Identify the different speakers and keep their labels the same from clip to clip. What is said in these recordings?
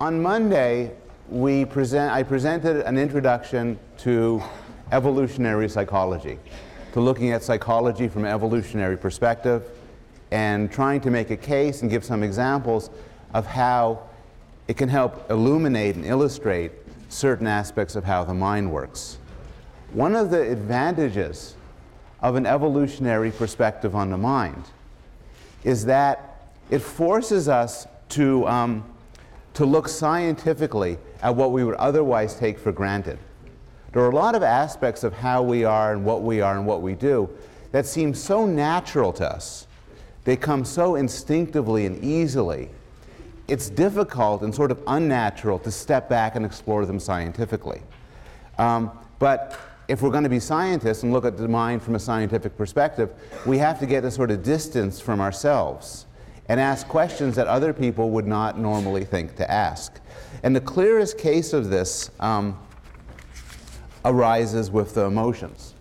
Speaker 1: on Monday, we present, I presented an introduction to evolutionary psychology, to looking at psychology from an evolutionary perspective and trying to make a case and give some examples of how it can help illuminate and illustrate certain aspects of how the mind works. One of the advantages of an evolutionary perspective on the mind is that it forces us to, um, to look scientifically at what we would otherwise take for granted. There are a lot of aspects of how we are and what we are and what we do that seem so natural to us. They come so instinctively and easily. It's difficult and sort of unnatural to step back and explore them scientifically. Um, but if we're going to be scientists and look at the mind from a scientific perspective, we have to get a sort of distance from ourselves and ask questions that other people would not normally think to ask. And the clearest case of this um, arises with the emotions.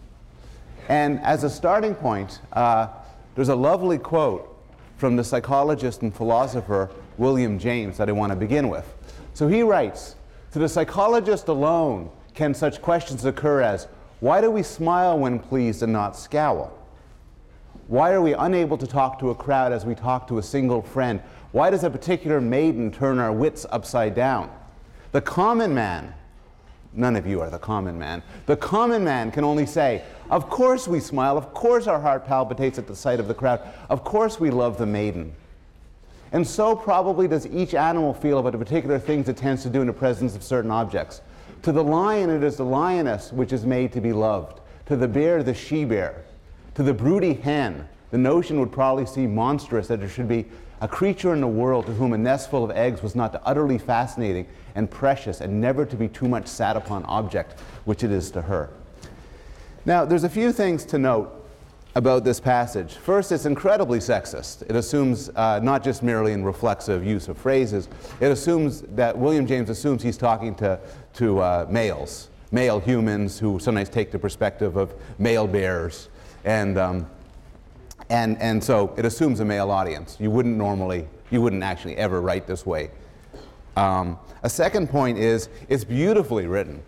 Speaker 1: And as a starting point, uh, there's a lovely quote from the psychologist and philosopher William James that I want to begin with. So he writes To the psychologist alone can such questions occur as why do we smile when pleased and not scowl? Why are we unable to talk to a crowd as we talk to a single friend? Why does a particular maiden turn our wits upside down? The common man None of you are the common man. The common man can only say, Of course we smile. Of course our heart palpitates at the sight of the crowd. Of course we love the maiden. And so probably does each animal feel about the particular things it tends to do in the presence of certain objects. To the lion, it is the lioness which is made to be loved. To the bear, the she bear. To the broody hen, the notion would probably seem monstrous that there should be a creature in the world to whom a nestful of eggs was not utterly fascinating and precious and never to be too much sat upon object, which it is to her. Now, there's a few things to note about this passage. First, it's incredibly sexist. It assumes uh, not just merely in reflexive use of phrases, it assumes that William James assumes he's talking to, to uh, males, male humans who sometimes take the perspective of male bears. And um, and, and so it assumes a male audience. You wouldn't normally, you wouldn't actually ever write this way. Um, a second point is it's beautifully written.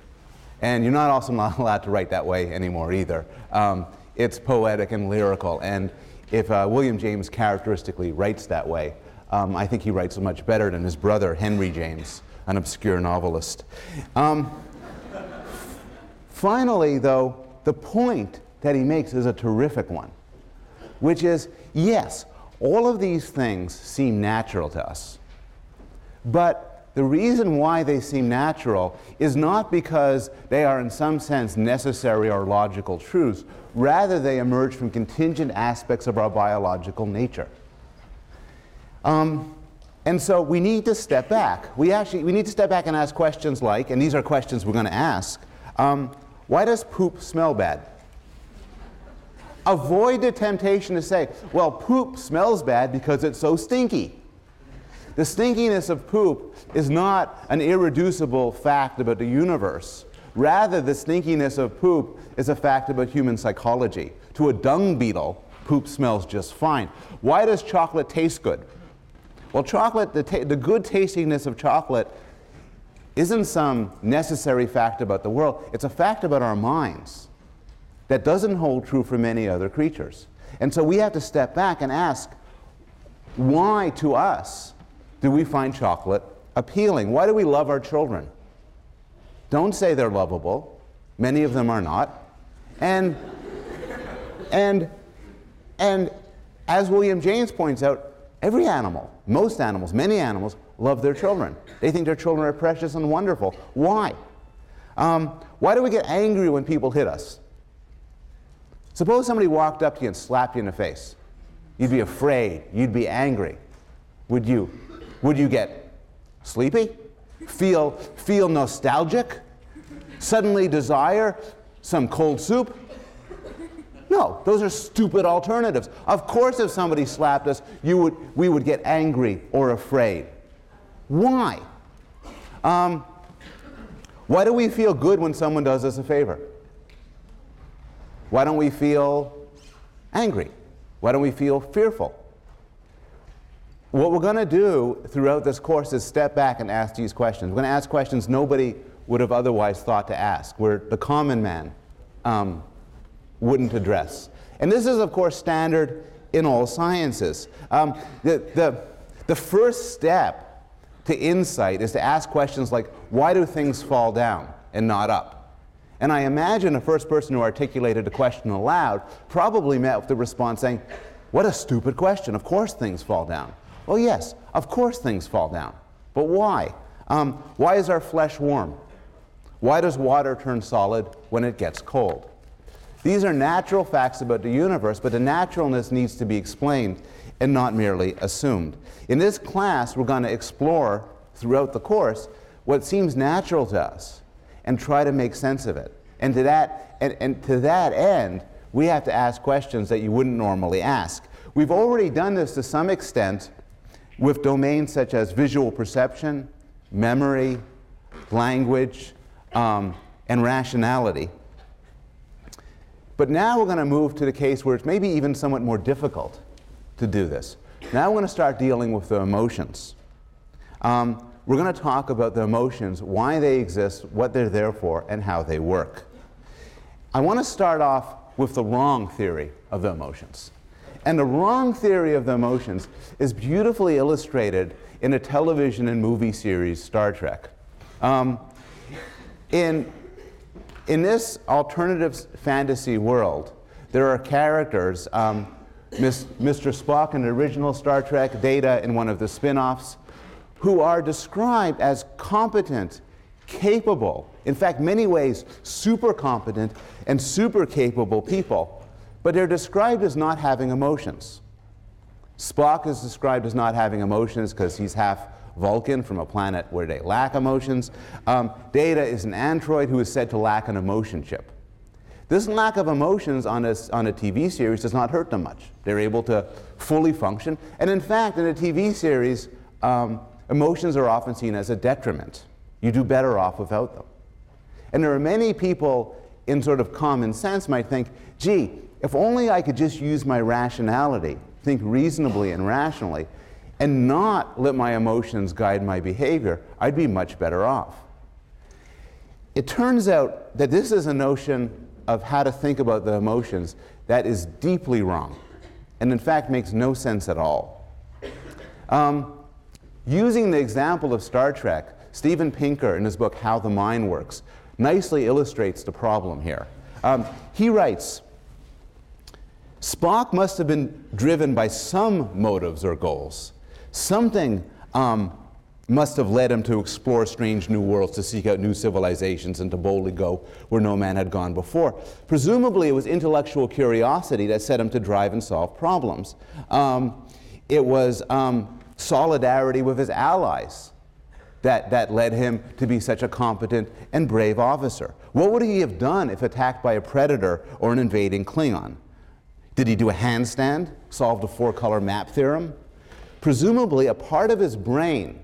Speaker 1: And you're not also not allowed to write that way anymore either. Um, it's poetic and lyrical. And if uh, William James characteristically writes that way, um, I think he writes much better than his brother, Henry James, an obscure novelist. Um, finally, though, the point that he makes is a terrific one which is yes, all of these things seem natural to us. But the reason why they seem natural is not because they are, in some sense, necessary or logical truths. Rather, they emerge from contingent aspects of our biological nature. Um, and so we need to step back. We actually we need to step back and ask questions like, and these are questions we're going to ask. Um, why does poop smell bad? Avoid the temptation to say, well, poop smells bad because it's so stinky. The stinkiness of poop is not an irreducible fact about the universe. Rather, the stinkiness of poop is a fact about human psychology. To a dung beetle, poop smells just fine. Why does chocolate taste good? Well, chocolate, the, ta- the good tastiness of chocolate isn't some necessary fact about the world, it's a fact about our minds that doesn't hold true for many other creatures. And so we have to step back and ask why to us do we find chocolate appealing? Why do we love our children? Don't say they're lovable. Many of them are not. And, and, and as William James points out, every animal, most animals, many animals, love their children. They think their children are precious and wonderful. Why? Um, why do we get angry when people hit us? Suppose somebody walked up to you and slapped you in the face. You'd be afraid. You'd be angry. Would you? Would you get sleepy? Feel, feel nostalgic? Suddenly desire some cold soup? No, those are stupid alternatives. Of course, if somebody slapped us, you would, we would get angry or afraid. Why? Um, why do we feel good when someone does us a favor? Why don't we feel angry? Why don't we feel fearful? what we're going to do throughout this course is step back and ask these questions. We're going to ask questions nobody would have otherwise thought to ask, where the common man um, wouldn't address. And this is, of course, standard in all sciences. Um, the, the, the first step to insight is to ask questions like, why do things fall down and not up? And I imagine the first person who articulated a question aloud probably met with the response saying, what a stupid question. Of course things fall down. Well, yes, of course things fall down. But why? Um, why is our flesh warm? Why does water turn solid when it gets cold? These are natural facts about the universe, but the naturalness needs to be explained and not merely assumed. In this class, we're going to explore throughout the course what seems natural to us and try to make sense of it. And to that, and, and to that end, we have to ask questions that you wouldn't normally ask. We've already done this to some extent with domains such as visual perception, memory, language, um, and rationality. But now we're going to move to the case where it's maybe even somewhat more difficult to do this. Now we're going to start dealing with the emotions. Um, we're going to talk about the emotions, why they exist, what they're there for, and how they work. I want to start off with the wrong theory of the emotions. And the wrong theory of the emotions is beautifully illustrated in a television and movie series, Star Trek. Um, in, in this alternative fantasy world, there are characters um, Mr. Spock in the original Star Trek, Data in one of the spin offs, who are described as competent, capable, in fact, many ways, super competent and super capable people, but they're described as not having emotions. Spock is described as not having emotions because he's half Vulcan from a planet where they lack emotions. Um, Data is an android who is said to lack an emotion chip. This lack of emotions on a, on a TV series does not hurt them much. They're able to fully function. And in fact, in a TV series, um, emotions are often seen as a detriment. You do better off without them. And there are many people in sort of common sense might think, gee, if only I could just use my rationality, think reasonably and rationally, and not let my emotions guide my behavior, I'd be much better off. It turns out that this is a notion of how to think about the emotions that is deeply wrong, and in fact makes no sense at all. Um, using the example of Star Trek, Steven Pinker, in his book How the Mind Works, nicely illustrates the problem here. Um, he writes Spock must have been driven by some motives or goals. Something um, must have led him to explore strange new worlds, to seek out new civilizations, and to boldly go where no man had gone before. Presumably, it was intellectual curiosity that set him to drive and solve problems. Um, it was um, solidarity with his allies that, that led him to be such a competent and brave officer. What would he have done if attacked by a predator or an invading Klingon? Did he do a handstand? Solve the four color map theorem? Presumably, a part of his brain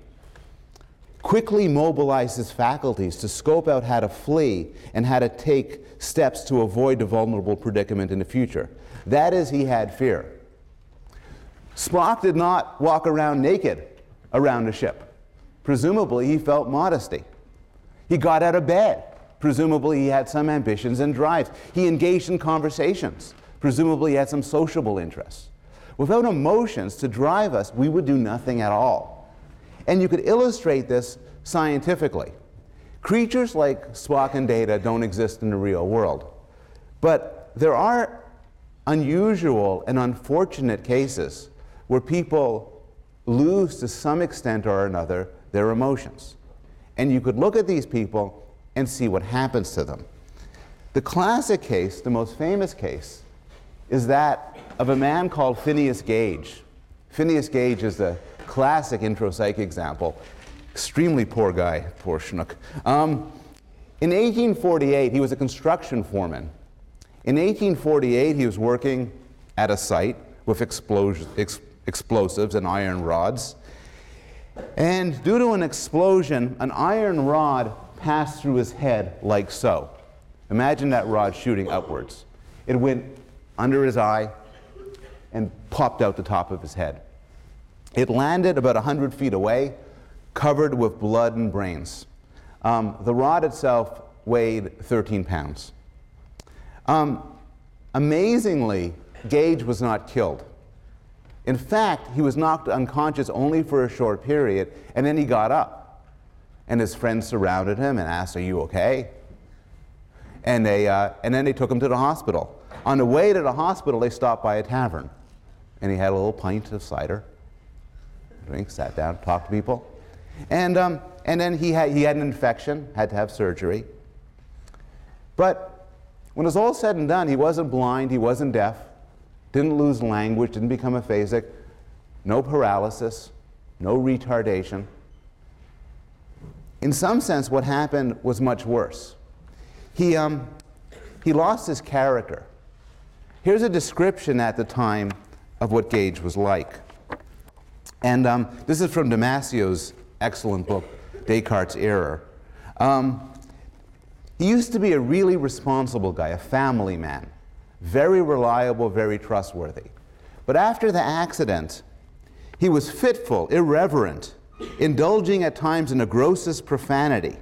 Speaker 1: quickly mobilized his faculties to scope out how to flee and how to take steps to avoid a vulnerable predicament in the future. That is, he had fear. Spock did not walk around naked around the ship. Presumably, he felt modesty. He got out of bed. Presumably, he had some ambitions and drives. He engaged in conversations. Presumably, he had some sociable interests. Without emotions to drive us, we would do nothing at all. And you could illustrate this scientifically. Creatures like Spock and Data don't exist in the real world. But there are unusual and unfortunate cases where people lose to some extent or another their emotions. And you could look at these people and see what happens to them. The classic case, the most famous case, is that of a man called Phineas Gage. Phineas Gage is the classic intro psych example. Extremely poor guy, poor schnook. Um, in 1848, he was a construction foreman. In 1848, he was working at a site with explos- ex- explosives and iron rods. And due to an explosion, an iron rod passed through his head like so. Imagine that rod shooting upwards. It went under his eye and popped out the top of his head. It landed about 100 feet away, covered with blood and brains. Um, the rod itself weighed 13 pounds. Um, amazingly, Gage was not killed. In fact, he was knocked unconscious only for a short period, and then he got up. And his friends surrounded him and asked, Are you okay? And, they, uh, and then they took him to the hospital. On the way to the hospital, they stopped by a tavern, and he had a little pint of cider, drink, sat down, talked to people. And, um, and then he had, he had an infection, had to have surgery. But when it was all said and done, he wasn't blind, he wasn't deaf, didn't lose language, didn't become aphasic, no paralysis, no retardation. In some sense, what happened was much worse. He, um, he lost his character. Here's a description at the time of what Gage was like. And um, this is from Damasio's excellent book, Descartes' Error. Um, he used to be a really responsible guy, a family man, very reliable, very trustworthy. But after the accident, he was fitful, irreverent, indulging at times in the grossest profanity,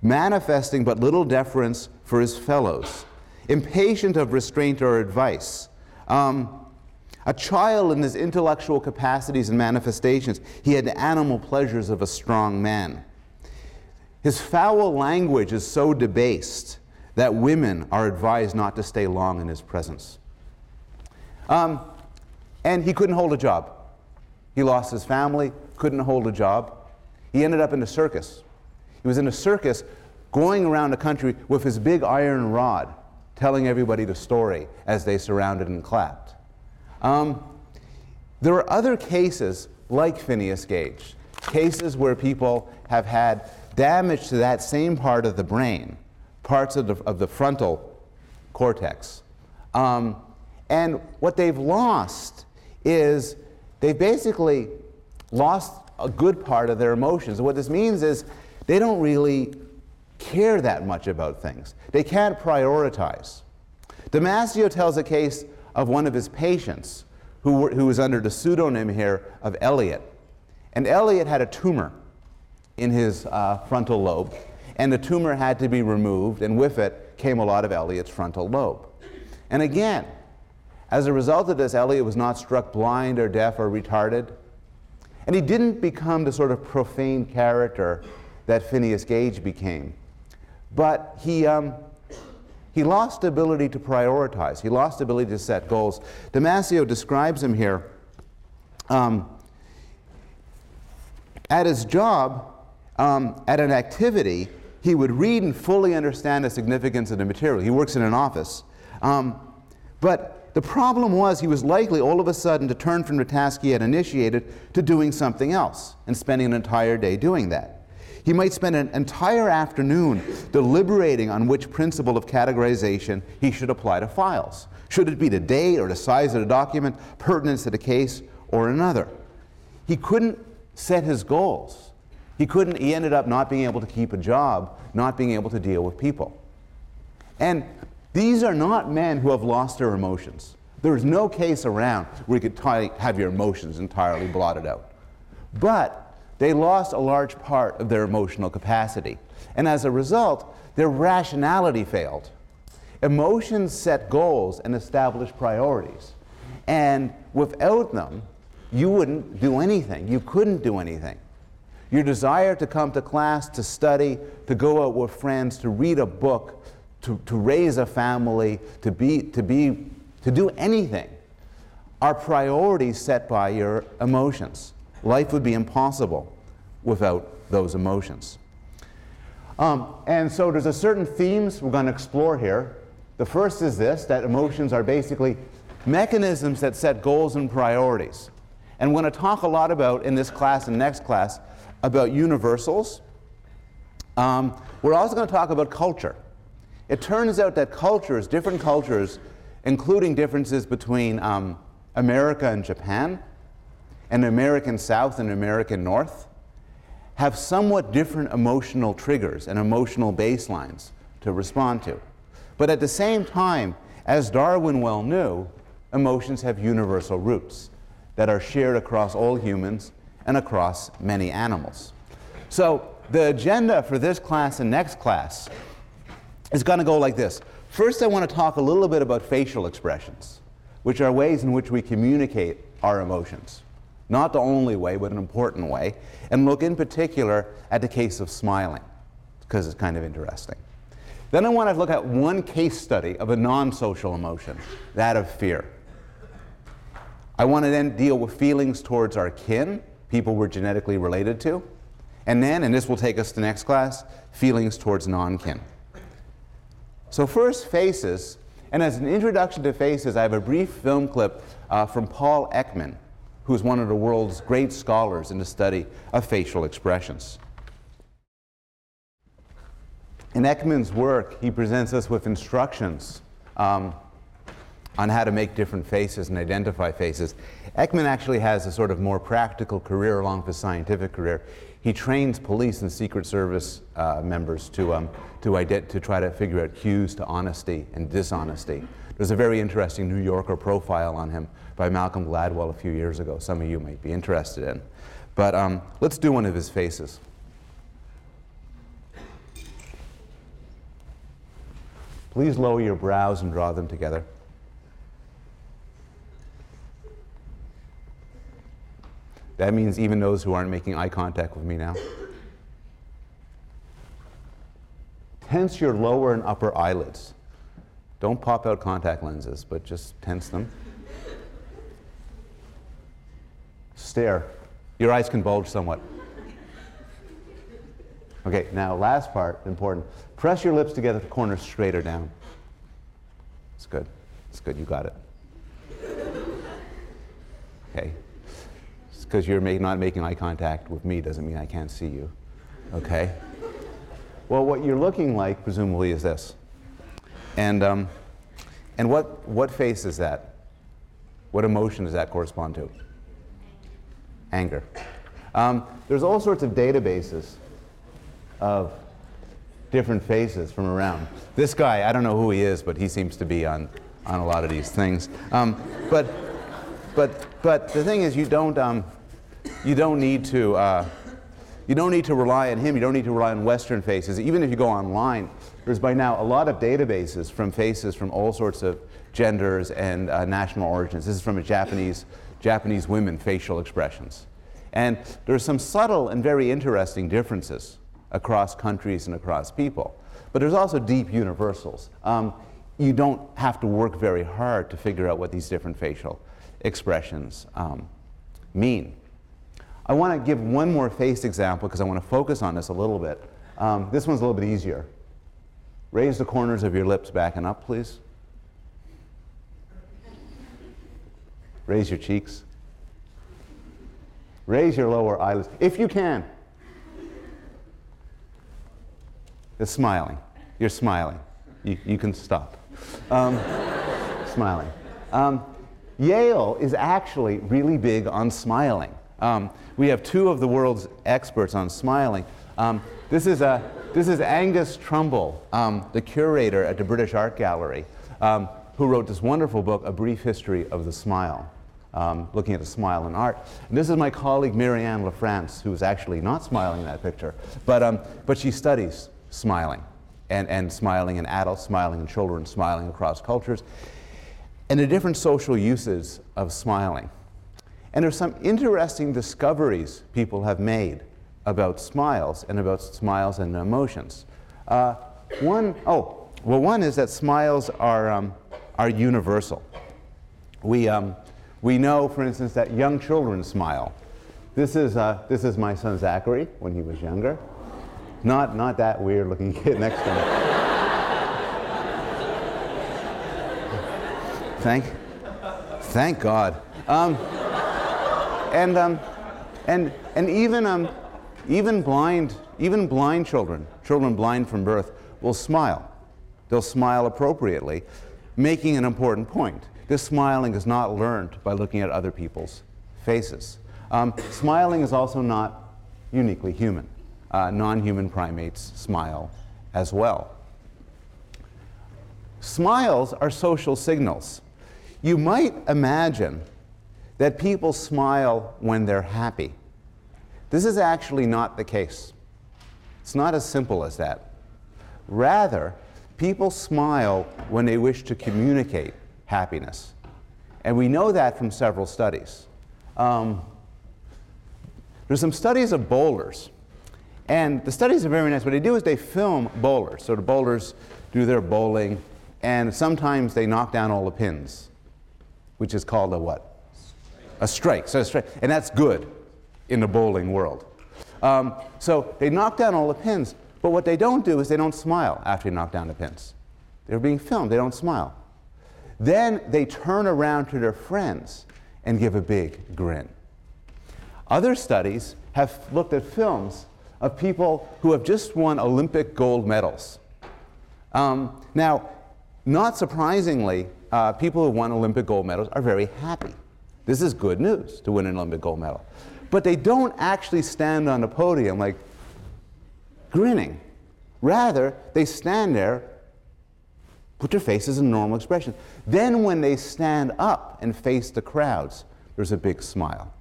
Speaker 1: manifesting but little deference for his fellows, impatient of restraint or advice. Um, a child in his intellectual capacities and manifestations, he had the animal pleasures of a strong man. His foul language is so debased that women are advised not to stay long in his presence. Um, and he couldn't hold a job. He lost his family, couldn't hold a job. He ended up in a circus. He was in a circus going around the country with his big iron rod, telling everybody the story as they surrounded and clapped. Um, there are other cases like Phineas Gage, cases where people have had damage to that same part of the brain, parts of the, of the frontal cortex. Um, and what they've lost is they've basically lost a good part of their emotions. what this means is they don't really care that much about things. They can't prioritize. Damasio tells a case of one of his patients who, were, who was under the pseudonym here of Elliot. And Elliot had a tumor in his uh, frontal lobe, and the tumor had to be removed, and with it came a lot of Elliot's frontal lobe. And again, as a result of this, Elliot was not struck blind or deaf or retarded. And he didn't become the sort of profane character that Phineas Gage became. But he, um, he lost ability to prioritize. He lost ability to set goals. Damasio describes him here. Um, at his job, um, at an activity, he would read and fully understand the significance of the material. He works in an office. Um, but the problem was he was likely all of a sudden to turn from the task he had initiated to doing something else and spending an entire day doing that. He might spend an entire afternoon deliberating on which principle of categorization he should apply to files. Should it be the date or the size of the document, pertinence to the case, or another? He couldn't set his goals. He couldn't, he ended up not being able to keep a job, not being able to deal with people. And these are not men who have lost their emotions. There's no case around where you could t- have your emotions entirely blotted out. But they lost a large part of their emotional capacity. And as a result, their rationality failed. Emotions set goals and establish priorities. And without them, you wouldn't do anything. You couldn't do anything. Your desire to come to class, to study, to go out with friends, to read a book, to, to raise a family, to, be, to, be, to do anything are priorities set by your emotions. Life would be impossible without those emotions. Um, and so there's a certain themes we're going to explore here. The first is this, that emotions are basically mechanisms that set goals and priorities. And we're going to talk a lot about in this class and next class about universals. Um, we're also going to talk about culture. It turns out that cultures, different cultures, including differences between um, America and Japan, and American South and American North, have somewhat different emotional triggers and emotional baselines to respond to. But at the same time, as Darwin well knew, emotions have universal roots. that are shared across all humans and across many animals. So, the agenda for this class and next class is going to go like this. First, I want to talk a little bit about facial expressions, which are ways in which we communicate our emotions. Not the only way, but an important way, and look in particular at the case of smiling, because it's kind of interesting. Then I want to look at one case study of a non social emotion, that of fear. I want to then deal with feelings towards our kin, people we're genetically related to, and then, and this will take us to next class, feelings towards non kin. So, first, faces. And as an introduction to faces, I have a brief film clip uh, from Paul Ekman, who is one of the world's great scholars in the study of facial expressions. In Ekman's work, he presents us with instructions um, on how to make different faces and identify faces. Ekman actually has a sort of more practical career along with his scientific career. He trains police and Secret Service uh, members to, um, to, to try to figure out cues to honesty and dishonesty. There's a very interesting New Yorker profile on him by Malcolm Gladwell a few years ago, some of you might be interested in. But um, let's do one of his faces. Please lower your brows and draw them together. That means even those who aren't making eye contact with me now. Tense your lower and upper eyelids. Don't pop out contact lenses, but just tense them. Stare. Your eyes can bulge somewhat. Okay, now last part, important. Press your lips together, the corners straighter down. It's good. It's good, you got it. Okay, because you're make, not making eye contact with me doesn't mean I can't see you. Okay? Well, what you're looking like, presumably, is this. And, um, and what, what face is that? What emotion does that correspond to? Anger. Um, there's all sorts of databases of different faces from around. This guy, I don't know who he is, but he seems to be on, on a lot of these things. Um, but, but, but the thing is, you don't, um, you don't need to uh, you don't need to rely on him. You don't need to rely on Western faces. Even if you go online, there's by now a lot of databases from faces from all sorts of genders and uh, national origins. This is from a Japanese Japanese women facial expressions, and there's some subtle and very interesting differences across countries and across people. But there's also deep universals. Um, you don't have to work very hard to figure out what these different facial expressions um, mean. I want to give one more face example because I want to focus on this a little bit. Um, this one's a little bit easier. Raise the corners of your lips back and up, please. Raise your cheeks. Raise your lower eyelids, if you can. It's smiling. You're smiling. You, you can stop. Um, smiling. Um, Yale is actually really big on smiling. Um, we have two of the world's experts on smiling. Um, this, is a, this is Angus Trumble, um, the curator at the British Art Gallery, um, who wrote this wonderful book, A Brief History of the Smile, um, looking at the smile in art. And this is my colleague Marianne LaFrance, who is actually not smiling in that picture, but, um, but she studies smiling, and, and smiling in adults, smiling in children, smiling across cultures, and the different social uses of smiling. And there's some interesting discoveries people have made about smiles and about smiles and emotions. Uh, one, oh, well, one is that smiles are, um, are universal. We, um, we know, for instance, that young children smile. This is, uh, this is my son Zachary when he was younger. Not, not that weird looking kid next to me. thank, thank God. Um, and, um, and, and even, um, even, blind, even blind children, children blind from birth, will smile. They'll smile appropriately, making an important point. This smiling is not learned by looking at other people's faces. Um, smiling is also not uniquely human. Uh, non human primates smile as well. Smiles are social signals. You might imagine that people smile when they're happy. This is actually not the case. It's not as simple as that. Rather, people smile when they wish to communicate happiness. And we know that from several studies. Um, there's some studies of bowlers. And the studies are very nice. What they do is they film bowlers. So the bowlers do their bowling, and sometimes they knock down all the pins, which is called a what? A strike. So a strike. And that's good in the bowling world. Um, so they knock down all the pins, but what they don't do is they don't smile after they knock down the pins. They're being filmed, they don't smile. Then they turn around to their friends and give a big grin. Other studies have looked at films of people who have just won Olympic gold medals. Um, now, not surprisingly, uh, people who won Olympic gold medals are very happy. This is good news to win an Olympic gold medal. But they don't actually stand on the podium like grinning. Rather, they stand there, put their faces in normal expression. Then, when they stand up and face the crowds, there's a big smile.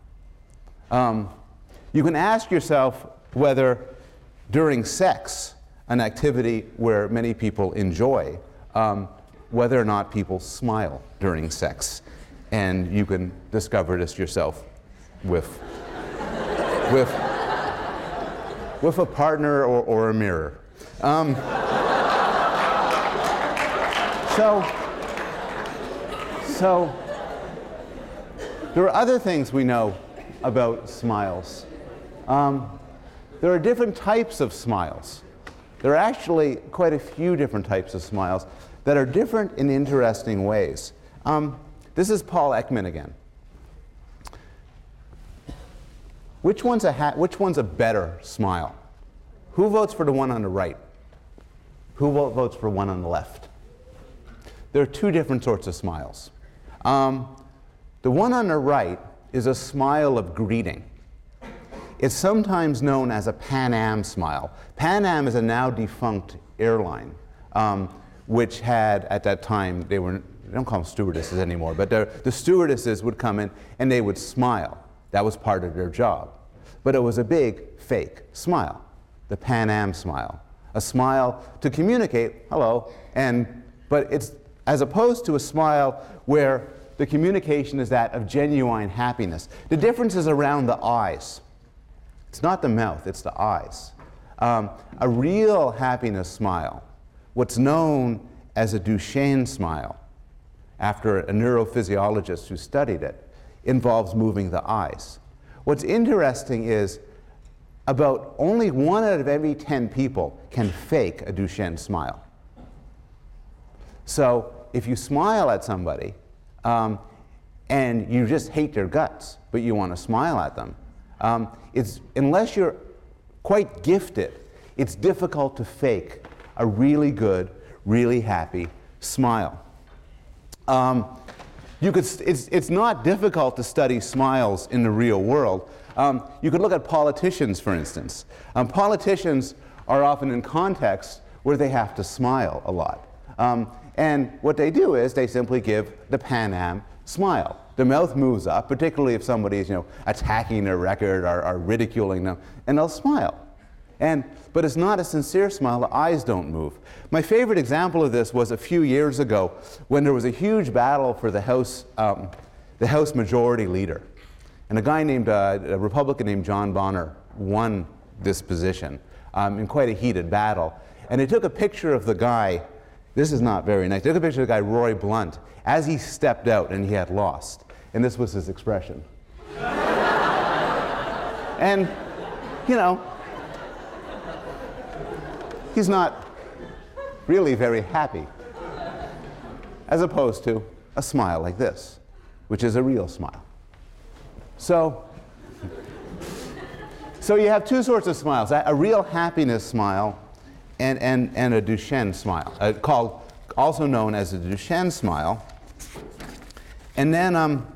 Speaker 1: Um, you can ask yourself whether during sex, an activity where many people enjoy, um, whether or not people smile during sex. And you can discover this yourself with, with, with a partner or, or a mirror. Um, so, so, there are other things we know about smiles. Um, there are different types of smiles. There are actually quite a few different types of smiles that are different in interesting ways. Um, this is Paul Ekman again. Which one's, a ha- which one's a better smile? Who votes for the one on the right? Who votes for one on the left? There are two different sorts of smiles. Um, the one on the right is a smile of greeting. It's sometimes known as a Pan Am smile. Pan Am is a now defunct airline, um, which had, at that time, they were, they don't call them stewardesses anymore, but the stewardesses would come in and they would smile. That was part of their job. But it was a big fake smile, the Pan Am smile. A smile to communicate, hello, and, but it's as opposed to a smile where the communication is that of genuine happiness. The difference is around the eyes. It's not the mouth, it's the eyes. Um, a real happiness smile, what's known as a Duchenne smile, after a neurophysiologist who studied it, involves moving the eyes. What's interesting is about only one out of every 10 people can fake a Duchenne smile. So if you smile at somebody um, and you just hate their guts, but you want to smile at them, um, it's, unless you're quite gifted, it's difficult to fake a really good, really happy smile. Um, you could, it's, it's not difficult to study smiles in the real world. Um, you could look at politicians, for instance. Um, politicians are often in contexts where they have to smile a lot. Um, and what they do is they simply give the Pan Am smile. The mouth moves up, particularly if somebody is, you know, attacking their record or, or ridiculing them, and they'll smile. And, but it's not a sincere smile, the eyes don't move. My favorite example of this was a few years ago when there was a huge battle for the House, um, the House Majority Leader. And a guy named, uh, a Republican named John Boehner won this position um, in quite a heated battle. And they took a picture of the guy, this is not very nice, they took a picture of the guy, Roy Blunt, as he stepped out and he had lost. And this was his expression. and, you know, he's not really very happy, as opposed to a smile like this, which is a real smile. So, so you have two sorts of smiles a real happiness smile and, and, and a Duchenne smile, uh, called, also known as a Duchenne smile. And then um,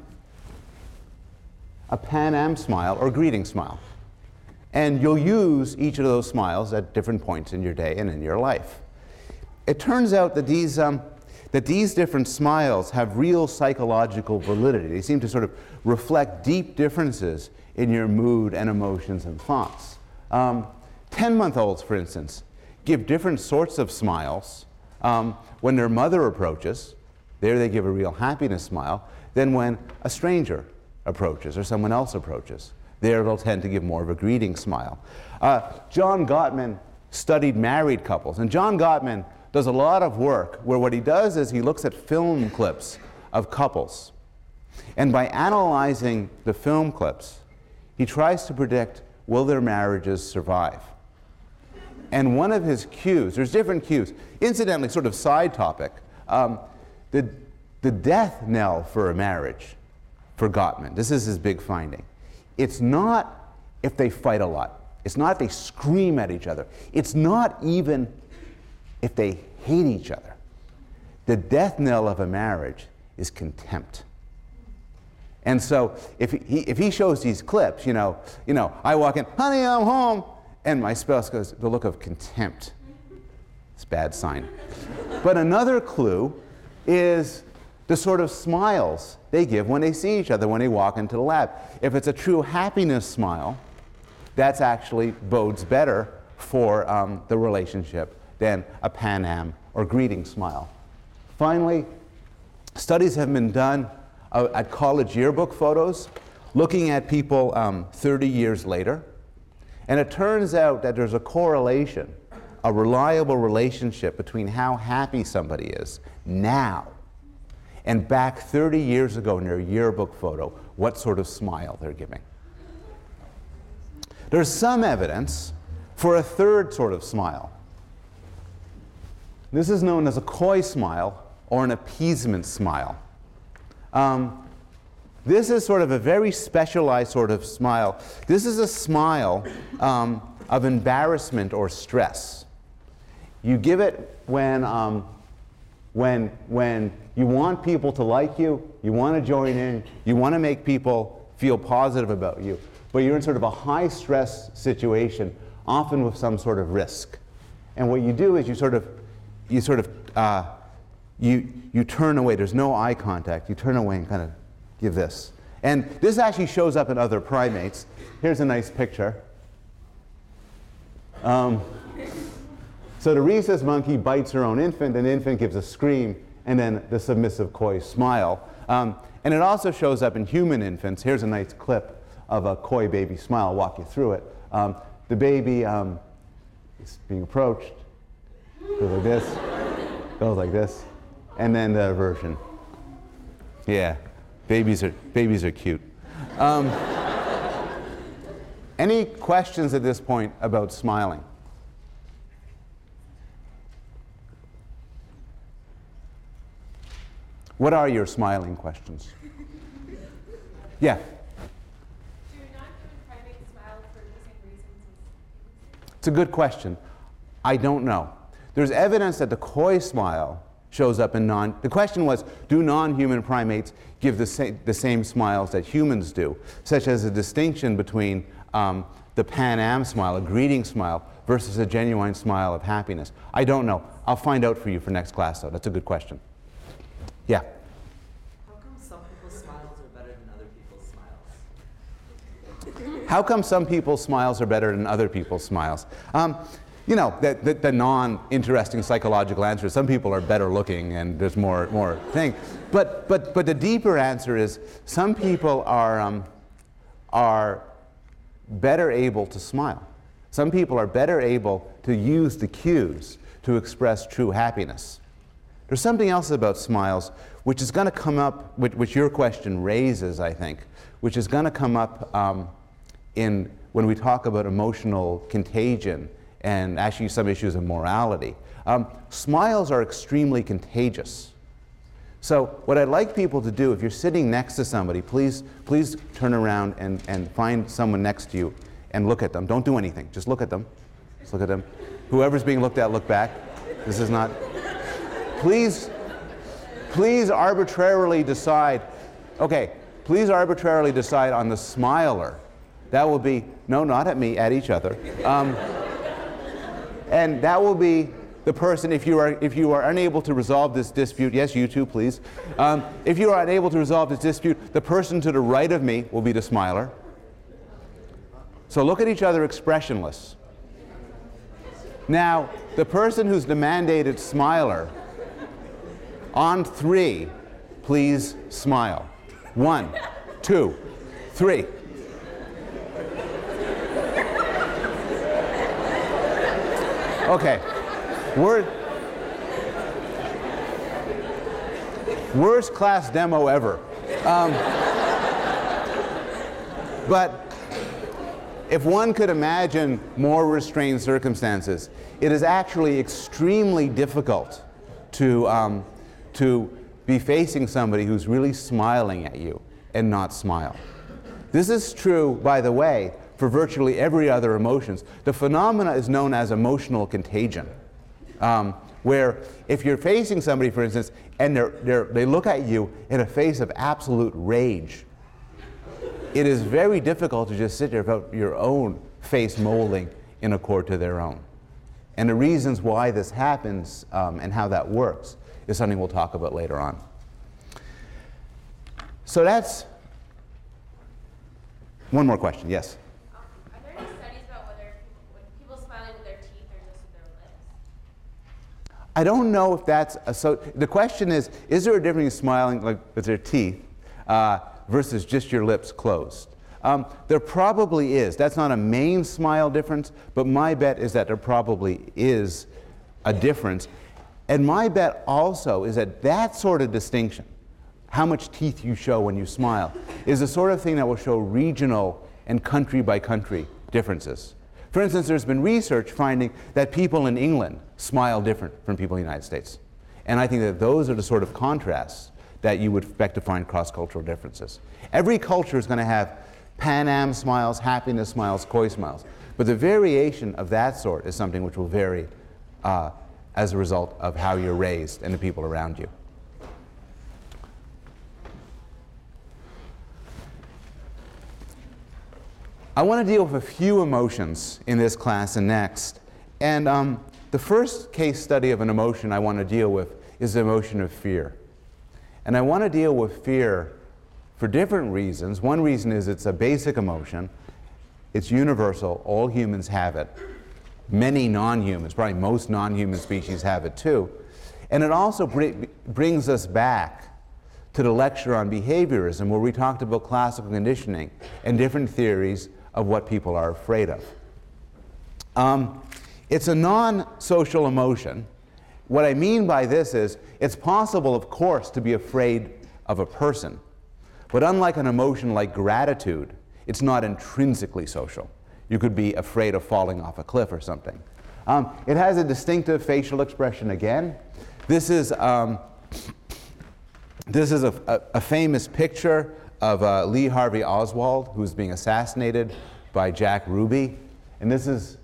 Speaker 1: a Pan Am smile or greeting smile. And you'll use each of those smiles at different points in your day and in your life. It turns out that these, um, that these different smiles have real psychological validity. They seem to sort of reflect deep differences in your mood and emotions and thoughts. Um, 10 month olds, for instance, give different sorts of smiles um, when their mother approaches. There they give a real happiness smile than when a stranger approaches or someone else approaches. There they'll tend to give more of a greeting smile. Uh, John Gottman studied married couples, and John Gottman does a lot of work where what he does is he looks at film clips of couples. And by analyzing the film clips, he tries to predict will their marriages survive? And one of his cues, there's different cues, incidentally, sort of side topic, um, the, the death knell for a marriage for Gottman, this is his big finding. It's not if they fight a lot, it's not if they scream at each other, it's not even if they hate each other. The death knell of a marriage is contempt. And so if he, if he shows these clips, you know, you know, I walk in, honey, I'm home, and my spouse goes, the look of contempt. It's a bad sign. but another clue is the sort of smiles they give when they see each other when they walk into the lab. If it's a true happiness smile, that's actually bodes better for um, the relationship than a Pan Am or greeting smile. Finally, studies have been done uh, at college yearbook photos, looking at people um, 30 years later. And it turns out that there's a correlation, a reliable relationship between how happy somebody is now and back 30 years ago in their yearbook photo, what sort of smile they're giving. There's some evidence for a third sort of smile. This is known as a coy smile or an appeasement smile. Um, this is sort of a very specialized sort of smile. This is a smile um, of embarrassment or stress. You give it when, um, when, when you want people to like you, you want to join in, you want to make people feel positive about you, but you're in sort of a high stress situation, often with some sort of risk. And what you do is you sort of, you sort of uh, you, you turn away. There's no eye contact. You turn away and kind of give this. And this actually shows up in other primates. Here's a nice picture. Um, so the rhesus monkey bites her own infant, and the infant gives a scream, and then the submissive coy smile. Um, and it also shows up in human infants. Here's a nice clip of a coy baby smile. I'll walk you through it. Um, the baby um, is being approached, goes like this, goes like this and then the version. Yeah, babies are, babies are cute. Um, any questions at this point about smiling? What are your smiling questions? Yeah. Do non-human primates smile for the same reasons? It's a good question. I don't know. There's evidence that the coy smile shows up in non. The question was do non human primates give the, sa- the same smiles that humans do, such as a distinction between um, the Pan Am smile, a greeting smile, versus a genuine smile of happiness? I don't know. I'll find out for you for next class, though. That's a good question. Yeah.
Speaker 2: How come some people's smiles are better than other people's
Speaker 1: smiles? How come some people's smiles are better than other people's smiles? Um, you know, the, the, the non-interesting psychological answer. Some people are better looking and there's more, more thing. But, but, but the deeper answer is some people are, um, are better able to smile. Some people are better able to use the cues to express true happiness. There's something else about smiles which is going to come up, which, which, your question raises, I think, which is going to come up um, in, when we talk about emotional contagion and actually some issues of morality. Um, smiles are extremely contagious. So what I'd like people to do, if you're sitting next to somebody, please, please turn around and, and find someone next to you and look at them. Don't do anything. Just look at them. Just look at them. Whoever's being looked at, look back. This is not. Please, please arbitrarily decide. Okay, please arbitrarily decide on the smiler. That will be no, not at me, at each other. Um, and that will be the person, if you are, if you are unable to resolve this dispute, yes, you too, please. Um, if you are unable to resolve this dispute, the person to the right of me will be the smiler. So look at each other expressionless. Now, the person who's the mandated smiler, on three, please smile. One, two, three. Okay. Word. Worst class demo ever. Um, but if one could imagine more restrained circumstances, it is actually extremely difficult to, um, to be facing somebody who's really smiling at you and not smile. This is true, by the way, for virtually every other emotions. The phenomena is known as emotional contagion, um, where if you're facing somebody, for instance, and they're, they're, they look at you in a face of absolute rage, it is very difficult to just sit there without your own face molding in accord to their own. And the reasons why this happens um, and how that works is something we'll talk about later on. So that's one more question. Yes?
Speaker 3: Um, are there any studies about whether when people smiling with their teeth or just with their lips?
Speaker 1: I don't know if that's a, so. The question is: Is there a difference in smiling like with their teeth uh, versus just your lips closed? Um, there probably is. That's not a main smile difference, but my bet is that there probably is a difference. And my bet also is that that sort of distinction, how much teeth you show when you smile, is the sort of thing that will show regional and country by country differences. For instance, there's been research finding that people in England smile different from people in the United States. And I think that those are the sort of contrasts that you would expect to find cross cultural differences. Every culture is going to have Pan Am smiles, happiness smiles, coy smiles. But the variation of that sort is something which will vary uh, as a result of how you're raised and the people around you. I want to deal with a few emotions in this class and next. And um, the first case study of an emotion I want to deal with is the emotion of fear. And I want to deal with fear for different reasons. One reason is it's a basic emotion, it's universal, all humans have it. Many non humans, probably most non human species, have it too. And it also br- brings us back to the lecture on behaviorism, where we talked about classical conditioning and different theories of what people are afraid of. Um, it's a non social emotion. What I mean by this is it's possible, of course, to be afraid of a person. But unlike an emotion like gratitude, it's not intrinsically social. You could be afraid of falling off a cliff or something. Um, it has a distinctive facial expression again. This is, um, this is a, a, a, famous picture of uh, Lee Harvey Oswald, who's being assassinated by Jack Ruby. And this is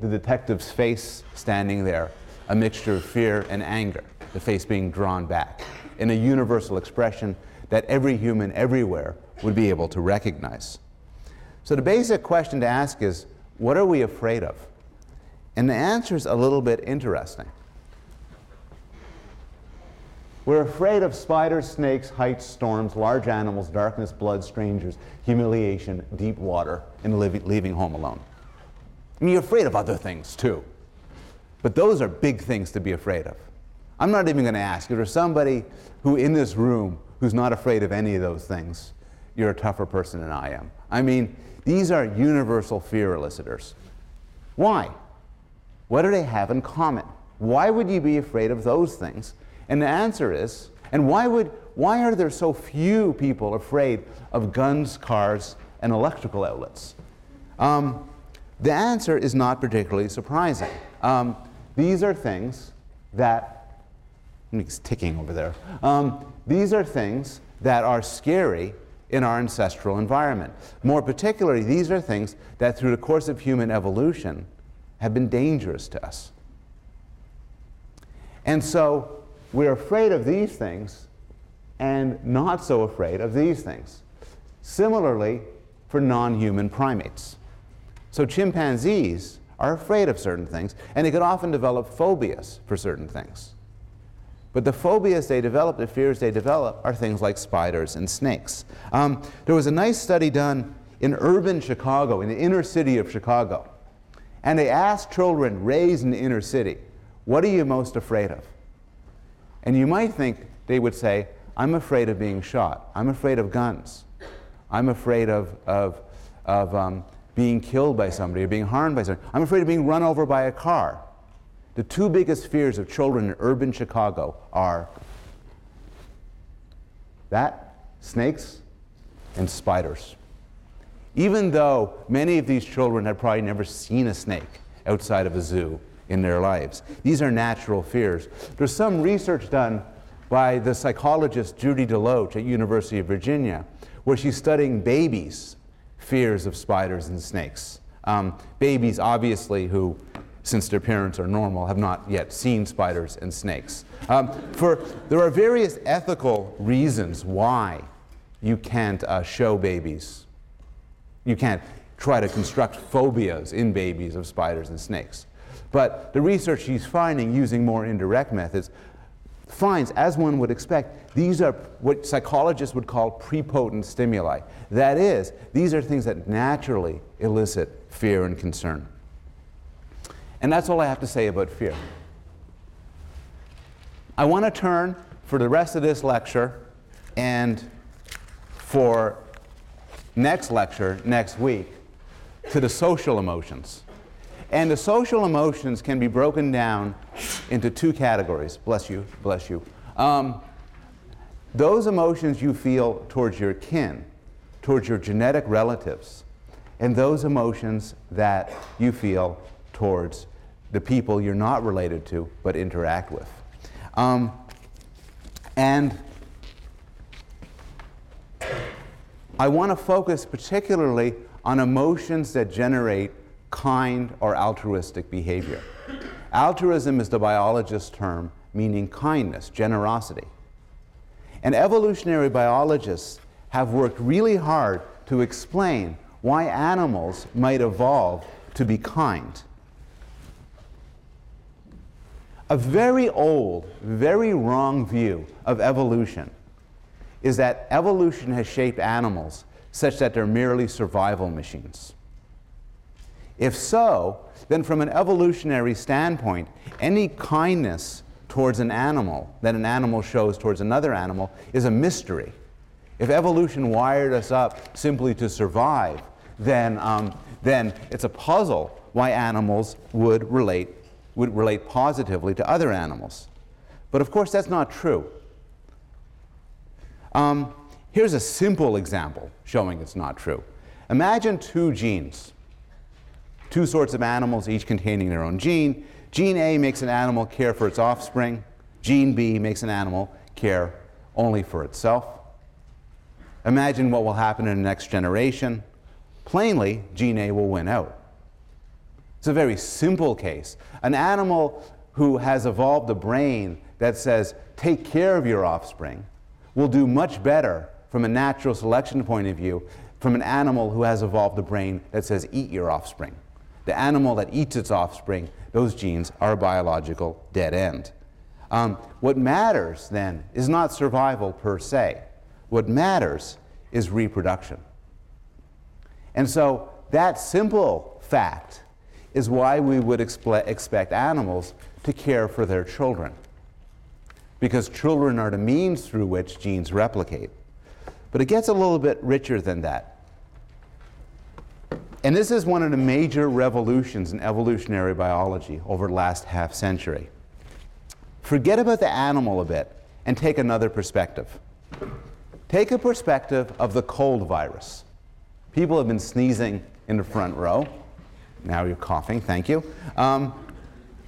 Speaker 1: the detective's face standing there, a mixture of fear and anger, the face being drawn back in a universal expression that every human everywhere would be able to recognize. So the basic question to ask is what are we afraid of? And the answer is a little bit interesting. We're afraid of spiders, snakes, heights, storms, large animals, darkness, blood, strangers, humiliation, deep water, and leaving home alone. I mean, you're afraid of other things too. But those are big things to be afraid of. I'm not even going to ask. If there's somebody who in this room who's not afraid of any of those things, you're a tougher person than I am. I mean, these are universal fear elicitors. Why? What do they have in common? Why would you be afraid of those things? And the answer is, and why would why are there so few people afraid of guns, cars, and electrical outlets? Um, the answer is not particularly surprising. Um, these are things that, it's ticking over there. Um, these are things that are scary in our ancestral environment. More particularly, these are things that through the course of human evolution have been dangerous to us. And so we're afraid of these things and not so afraid of these things. Similarly, for non human primates. So chimpanzees are afraid of certain things, and they can often develop phobias for certain things. But the phobias they develop, the fears they develop, are things like spiders and snakes. Um, there was a nice study done in urban Chicago, in the inner city of Chicago. And they asked children raised in the inner city, What are you most afraid of? And you might think they would say, I'm afraid of being shot. I'm afraid of guns. I'm afraid of, of, of um, being killed by somebody or being harmed by somebody. I'm afraid of being run over by a car. The two biggest fears of children in urban Chicago are that, snakes, and spiders. Even though many of these children had probably never seen a snake outside of a zoo in their lives, these are natural fears. There's some research done by the psychologist Judy DeLoache at University of Virginia, where she's studying babies' fears of spiders and snakes. Um, babies, obviously, who, since their parents are normal, have not yet seen spiders and snakes. Um, for, there are various ethical reasons why you can't uh, show babies. You can't try to construct phobias in babies of spiders and snakes. But the research he's finding using more indirect methods finds, as one would expect, these are what psychologists would call prepotent stimuli. That is, these are things that naturally elicit fear and concern. And that's all I have to say about fear. I want to turn for the rest of this lecture and for next lecture next week to the social emotions. And the social emotions can be broken down into two categories. Bless you, bless you. Um, those emotions you feel towards your kin, towards your genetic relatives, and those emotions that you feel towards the people you're not related to but interact with. Um, and I want to focus particularly on emotions that generate kind or altruistic behavior. Altruism is the biologist's term meaning kindness, generosity. And evolutionary biologists have worked really hard to explain why animals might evolve to be kind. A very old, very wrong view of evolution is that evolution has shaped animals such that they're merely survival machines. If so, then from an evolutionary standpoint, any kindness towards an animal that an animal shows towards another animal is a mystery. If evolution wired us up simply to survive, then, um, then it's a puzzle why animals would relate, would relate positively to other animals. But of course, that's not true. Um, here's a simple example showing it's not true. Imagine two genes two sorts of animals, each containing their own gene. Gene A makes an animal care for its offspring. Gene B makes an animal care only for itself. Imagine what will happen in the next generation. Plainly, gene A will win out. It's a very simple case. An animal who has evolved a brain that says, take care of your offspring, will do much better from a natural selection point of view from an animal who has evolved a brain that says, eat your offspring the animal that eats its offspring, those genes are a biological dead end. Um, what matters then is not survival per se. What matters is reproduction. And so that simple fact is why we would expect animals to care for their children. Because children are the means through which genes replicate. But it gets a little bit richer than that. And this is one of the major revolutions in evolutionary biology over the last half century. Forget about the animal a bit and take another perspective. Take a perspective of the cold virus. People have been sneezing in the front row. Now you're coughing, thank you. Um,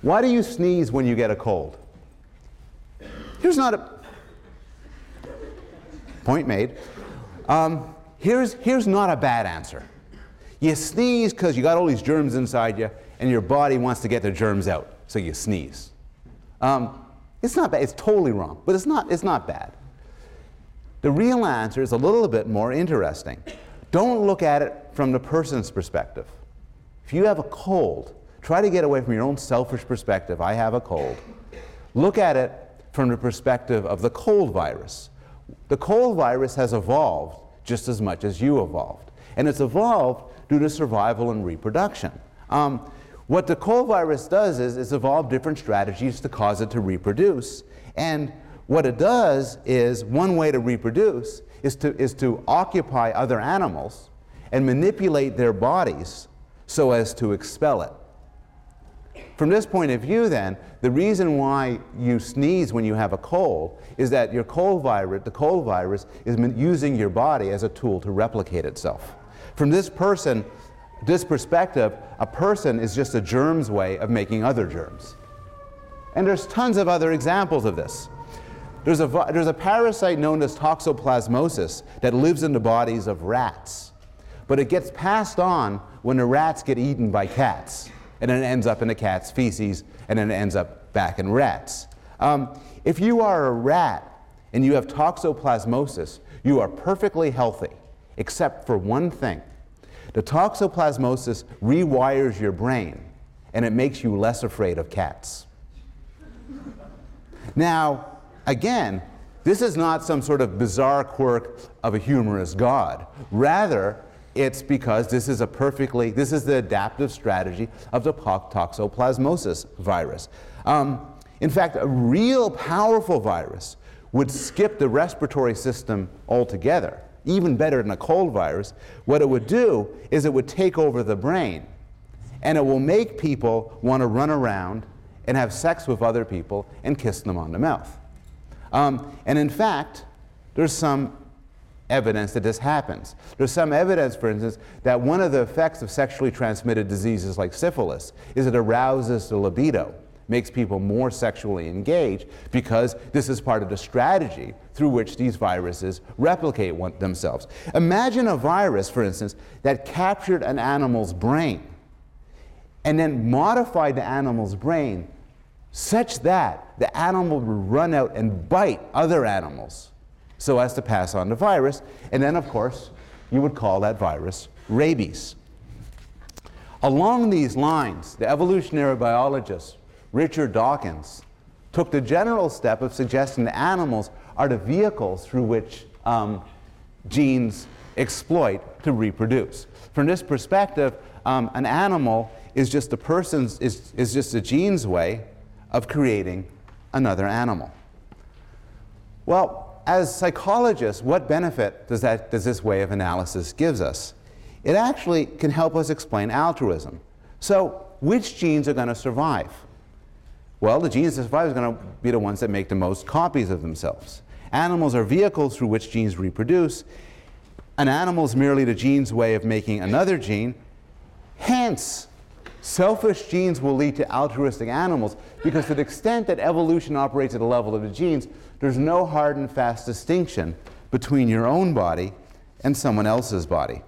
Speaker 1: why do you sneeze when you get a cold? Here's not a point made. Um, here's, here's not a bad answer. You sneeze because you got all these germs inside you, and your body wants to get the germs out, so you sneeze. Um, it's not bad. It's totally wrong, but it's not, it's not bad. The real answer is a little bit more interesting. Don't look at it from the person's perspective. If you have a cold, try to get away from your own selfish perspective. I have a cold. Look at it from the perspective of the cold virus. The cold virus has evolved just as much as you evolved, and it's evolved due to survival and reproduction. Um, what the cold virus does is it's evolved different strategies to cause it to reproduce, and what it does is one way to reproduce is to, is to occupy other animals and manipulate their bodies so as to expel it. From this point of view, then, the reason why you sneeze when you have a cold is that your cold virus, the cold virus, is using your body as a tool to replicate itself. From this person, this perspective, a person is just a germ's way of making other germs. And there's tons of other examples of this. There's a, there's a parasite known as toxoplasmosis that lives in the bodies of rats, but it gets passed on when the rats get eaten by cats, and it ends up in the cat's feces, and then it ends up back in rats. Um, if you are a rat and you have toxoplasmosis, you are perfectly healthy, except for one thing. The toxoplasmosis rewires your brain, and it makes you less afraid of cats. Now, Again, this is not some sort of bizarre quirk of a humorous God. Rather, it's because this is a perfectly, this is the adaptive strategy of the toxoplasmosis virus. Um, in fact, a real powerful virus would skip the respiratory system altogether, even better than a cold virus. What it would do is it would take over the brain, and it will make people want to run around and have sex with other people and kiss them on the mouth. Um, and in fact, there's some evidence that this happens. There's some evidence, for instance, that one of the effects of sexually transmitted diseases like syphilis is it arouses the libido, makes people more sexually engaged, because this is part of the strategy through which these viruses replicate one, themselves. Imagine a virus, for instance, that captured an animal's brain and then modified the animal's brain such that the animal would run out and bite other animals so as to pass on the virus. And then, of course, you would call that virus rabies. Along these lines, the evolutionary biologist Richard Dawkins took the general step of suggesting that animals are the vehicles through which um, genes exploit to reproduce. From this perspective, um, an animal is just a person's is, is just a gene's way of creating another animal. Well, as psychologists, what benefit does, that, does this way of analysis gives us? It actually can help us explain altruism. So, which genes are going to survive? Well, the genes that survive are going to be the ones that make the most copies of themselves. Animals are vehicles through which genes reproduce. An animal is merely the gene's way of making another gene. Hence, Selfish genes will lead to altruistic animals because to the extent that evolution operates at the level of the genes, there's no hard and fast distinction between your own body and someone else's body.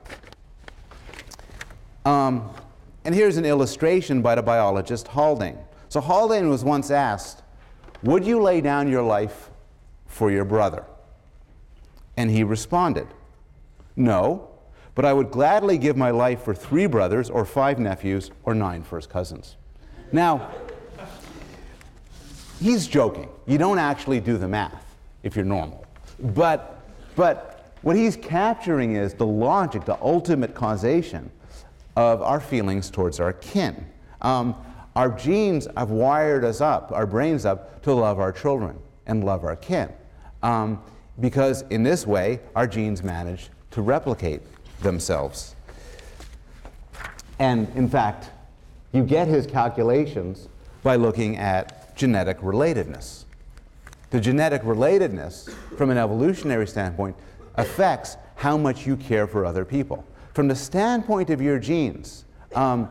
Speaker 1: Um, and here's an illustration by the biologist Haldane. So Haldane was once asked, Would you lay down your life for your brother? And he responded, No, but I would gladly give my life for three brothers, or five nephews, or nine first cousins. Now, he's joking. You don't actually do the math if you're normal. But, but what he's capturing is the logic, the ultimate causation of our feelings towards our kin. Um, our genes have wired us up, our brains up, to love our children and love our kin. Um, because in this way, our genes manage to replicate themselves. And in fact, you get his calculations by looking at genetic relatedness. The genetic relatedness, from an evolutionary standpoint, affects how much you care for other people. From the standpoint of your genes, um,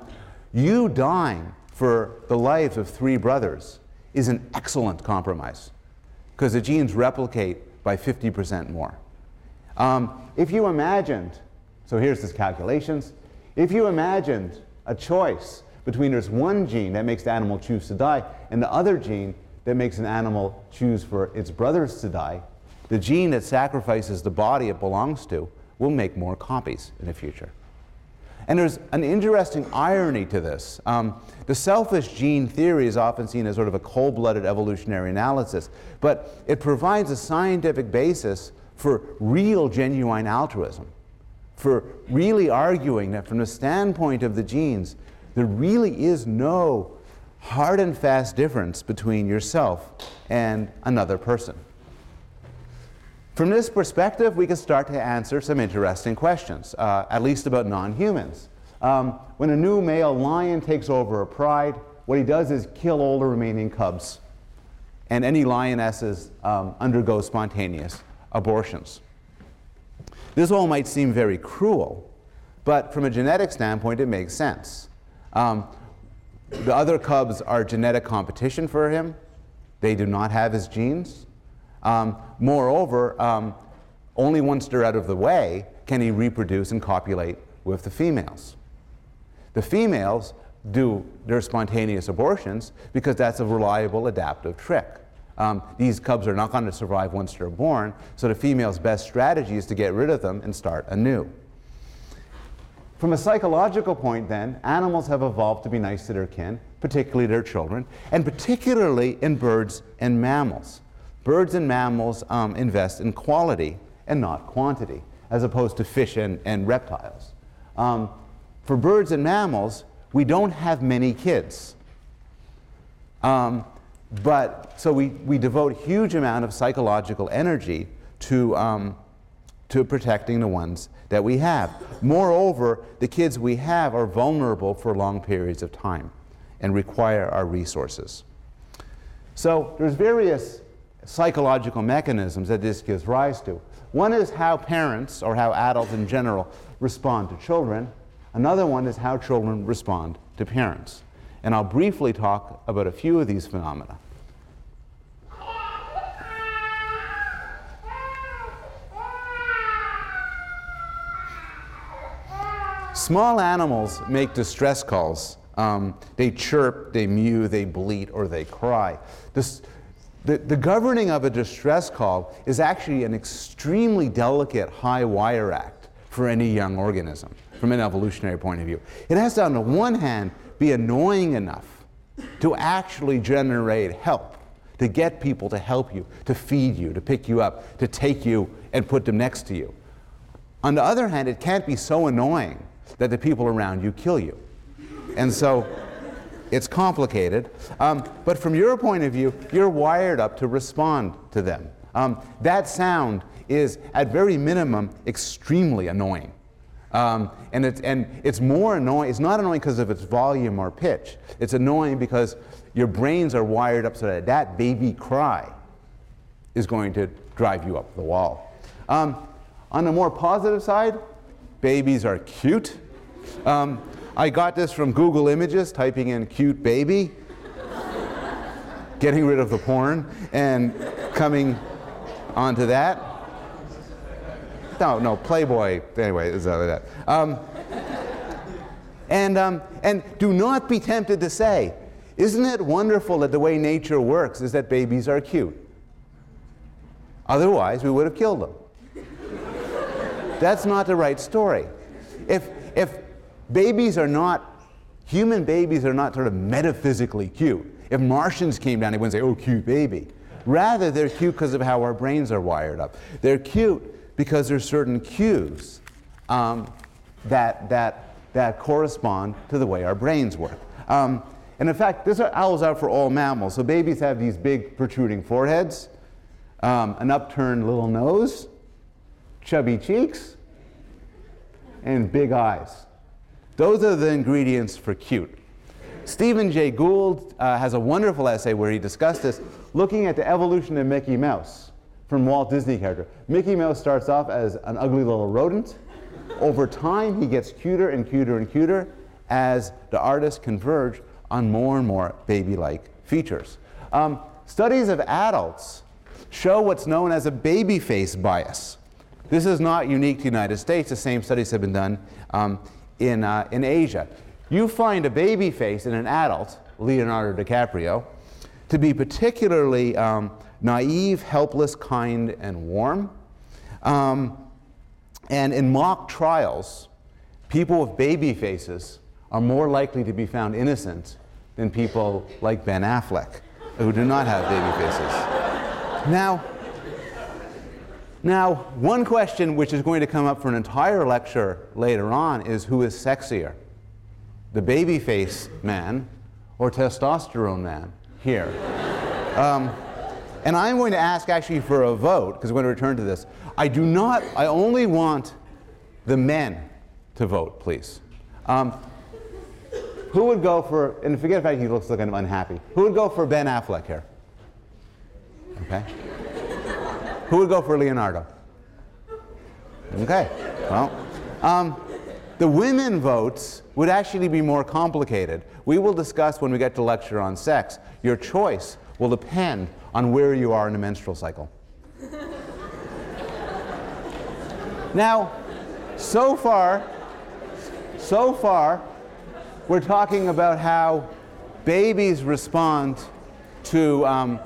Speaker 1: you dying for the lives of three brothers is an excellent compromise because the genes replicate by 50% more. Um, if you imagined so here's his calculations. If you imagined a choice between there's one gene that makes the animal choose to die and the other gene that makes an animal choose for its brothers to die, the gene that sacrifices the body it belongs to will make more copies in the future. And there's an interesting irony to this. Um, the selfish gene theory is often seen as sort of a cold blooded evolutionary analysis, but it provides a scientific basis for real, genuine altruism, for really arguing that from the standpoint of the genes, there really is no hard and fast difference between yourself and another person. From this perspective, we can start to answer some interesting questions, uh, at least about non humans. Um, when a new male lion takes over a pride, what he does is kill all the remaining cubs, and any lionesses um, undergo spontaneous abortions. This all might seem very cruel, but from a genetic standpoint, it makes sense. Um, the other cubs are genetic competition for him. They do not have his genes. Um, moreover, um, only once they're out of the way can he reproduce and copulate with the females. The females do their spontaneous abortions because that's a reliable adaptive trick. Um, these cubs are not going to survive once they're born, so the female's best strategy is to get rid of them and start anew. From a psychological point, then, animals have evolved to be nice to their kin, particularly their children, and particularly in birds and mammals. Birds and mammals um, invest in quality and not quantity, as opposed to fish and, and reptiles. Um, for birds and mammals, we don't have many kids. Um, but so we, we devote huge amount of psychological energy to, um, to protecting the ones that we have. Moreover, the kids we have are vulnerable for long periods of time and require our resources. So there's various psychological mechanisms that this gives rise to. One is how parents, or how adults in general, respond to children. Another one is how children respond to parents. And I'll briefly talk about a few of these phenomena. Small animals make distress calls. Um, they chirp, they mew, they bleat, or they cry. This, the, the governing of a distress call is actually an extremely delicate high wire act for any young organism from an evolutionary point of view. It has to, on the one hand, be annoying enough to actually generate help, to get people to help you, to feed you, to pick you up, to take you and put them next to you. On the other hand, it can't be so annoying that the people around you kill you. And so it's complicated. Um, but from your point of view, you're wired up to respond to them. Um, that sound is, at very minimum, extremely annoying. Um, and, it's, and it's more annoying, it's not annoying because of its volume or pitch. It's annoying because your brains are wired up so that that baby cry is going to drive you up the wall. Um, on the more positive side, babies are cute. Um, I got this from Google Images, typing in cute baby, getting rid of the porn, and coming onto that. No, no, Playboy. Anyway, is that. Um, and, um, and do not be tempted to say, isn't it wonderful that the way nature works is that babies are cute? Otherwise, we would have killed them. That's not the right story. If, if babies are not, human babies are not sort of metaphysically cute. If Martians came down, they wouldn't say, oh, cute baby. Rather, they're cute because of how our brains are wired up. They're cute because there's certain cues um, that, that, that correspond to the way our brains work. Um, and in fact, this are owls out for all mammals. So babies have these big protruding foreheads, um, an upturned little nose, chubby cheeks, and big eyes. Those are the ingredients for cute. Stephen Jay Gould uh, has a wonderful essay where he discussed this, looking at the evolution of Mickey Mouse from Walt Disney character. Mickey Mouse starts off as an ugly little rodent. Over time, he gets cuter and cuter and cuter as the artists converge on more and more baby-like features. Um, studies of adults show what's known as a baby face bias. This is not unique to the United States. The same studies have been done um, in, uh, in Asia. You find a baby face in an adult, Leonardo DiCaprio, to be particularly um, naive, helpless, kind, and warm. Um, and in mock trials, people with baby faces are more likely to be found innocent than people like Ben Affleck, who do not have baby faces. Now, now, one question which is going to come up for an entire lecture later on is who is sexier? The baby face man or testosterone man here? Um, and I'm going to ask actually for a vote because we're going to return to this. I do not, I only want the men to vote, please. Um, who would go for, and forget the fact he looks like I'm unhappy, who would go for Ben Affleck here? Okay. Who would go for Leonardo? Okay, well, um, the women votes would actually be more complicated. We will discuss when we get to lecture on sex. Your choice will depend on where you are in the menstrual cycle. now, so far, so far, we're talking about how babies respond to um,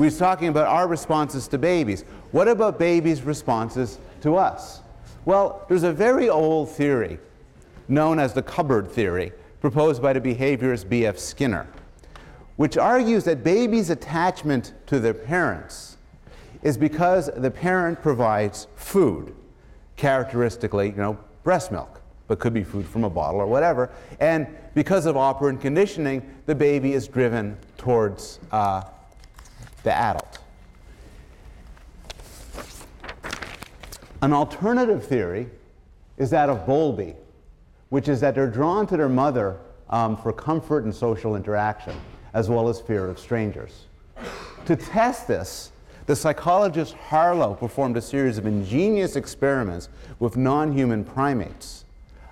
Speaker 1: we're talking about our responses to babies. What about babies' responses to us? Well, there's a very old theory known as the cupboard theory, proposed by the behaviorist B.F. Skinner, which argues that babies' attachment to their parents is because the parent provides food, characteristically, you know, breast milk, but could be food from a bottle or whatever. And because of operant conditioning, the baby is driven towards uh, the adult. An alternative theory is that of Bowlby, which is that they're drawn to their mother um, for comfort and social interaction, as well as fear of strangers. To test this, the psychologist Harlow performed a series of ingenious experiments with non human primates,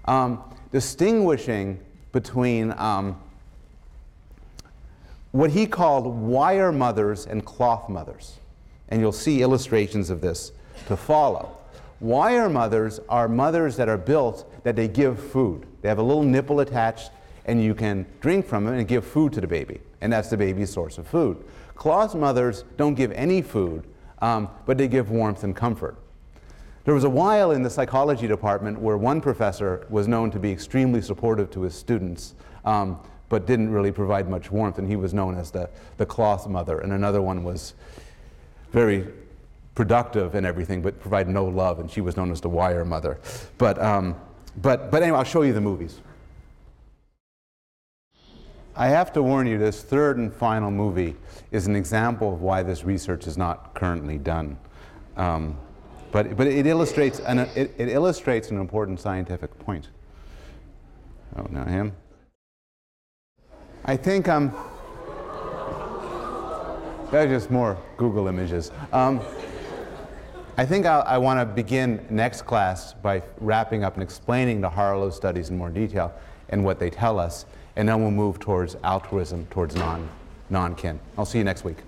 Speaker 1: um, distinguishing between um, what he called wire mothers and cloth mothers. And you'll see illustrations of this to follow. Wire mothers are mothers that are built that they give food. They have a little nipple attached, and you can drink from it and give food to the baby. And that's the baby's source of food. Cloth mothers don't give any food, um, but they give warmth and comfort. There was a while in the psychology department where one professor was known to be extremely supportive to his students. Um, but didn't really provide much warmth, and he was known as the, the cloth mother. And another one was very productive and everything, but provided no love, and she was known as the wire mother. But, um, but, but anyway, I'll show you the movies. I have to warn you, this third and final movie is an example of why this research is not currently done. Um, but, but it, illustrates an, it, it illustrates an important scientific point. Oh, now him. I think um, that's just more Google images. Um, I think I'll, i want to begin next class by wrapping up and explaining the Harlow studies in more detail and what they tell us, and then we'll move towards altruism, towards non, non-kin. I'll see you next week.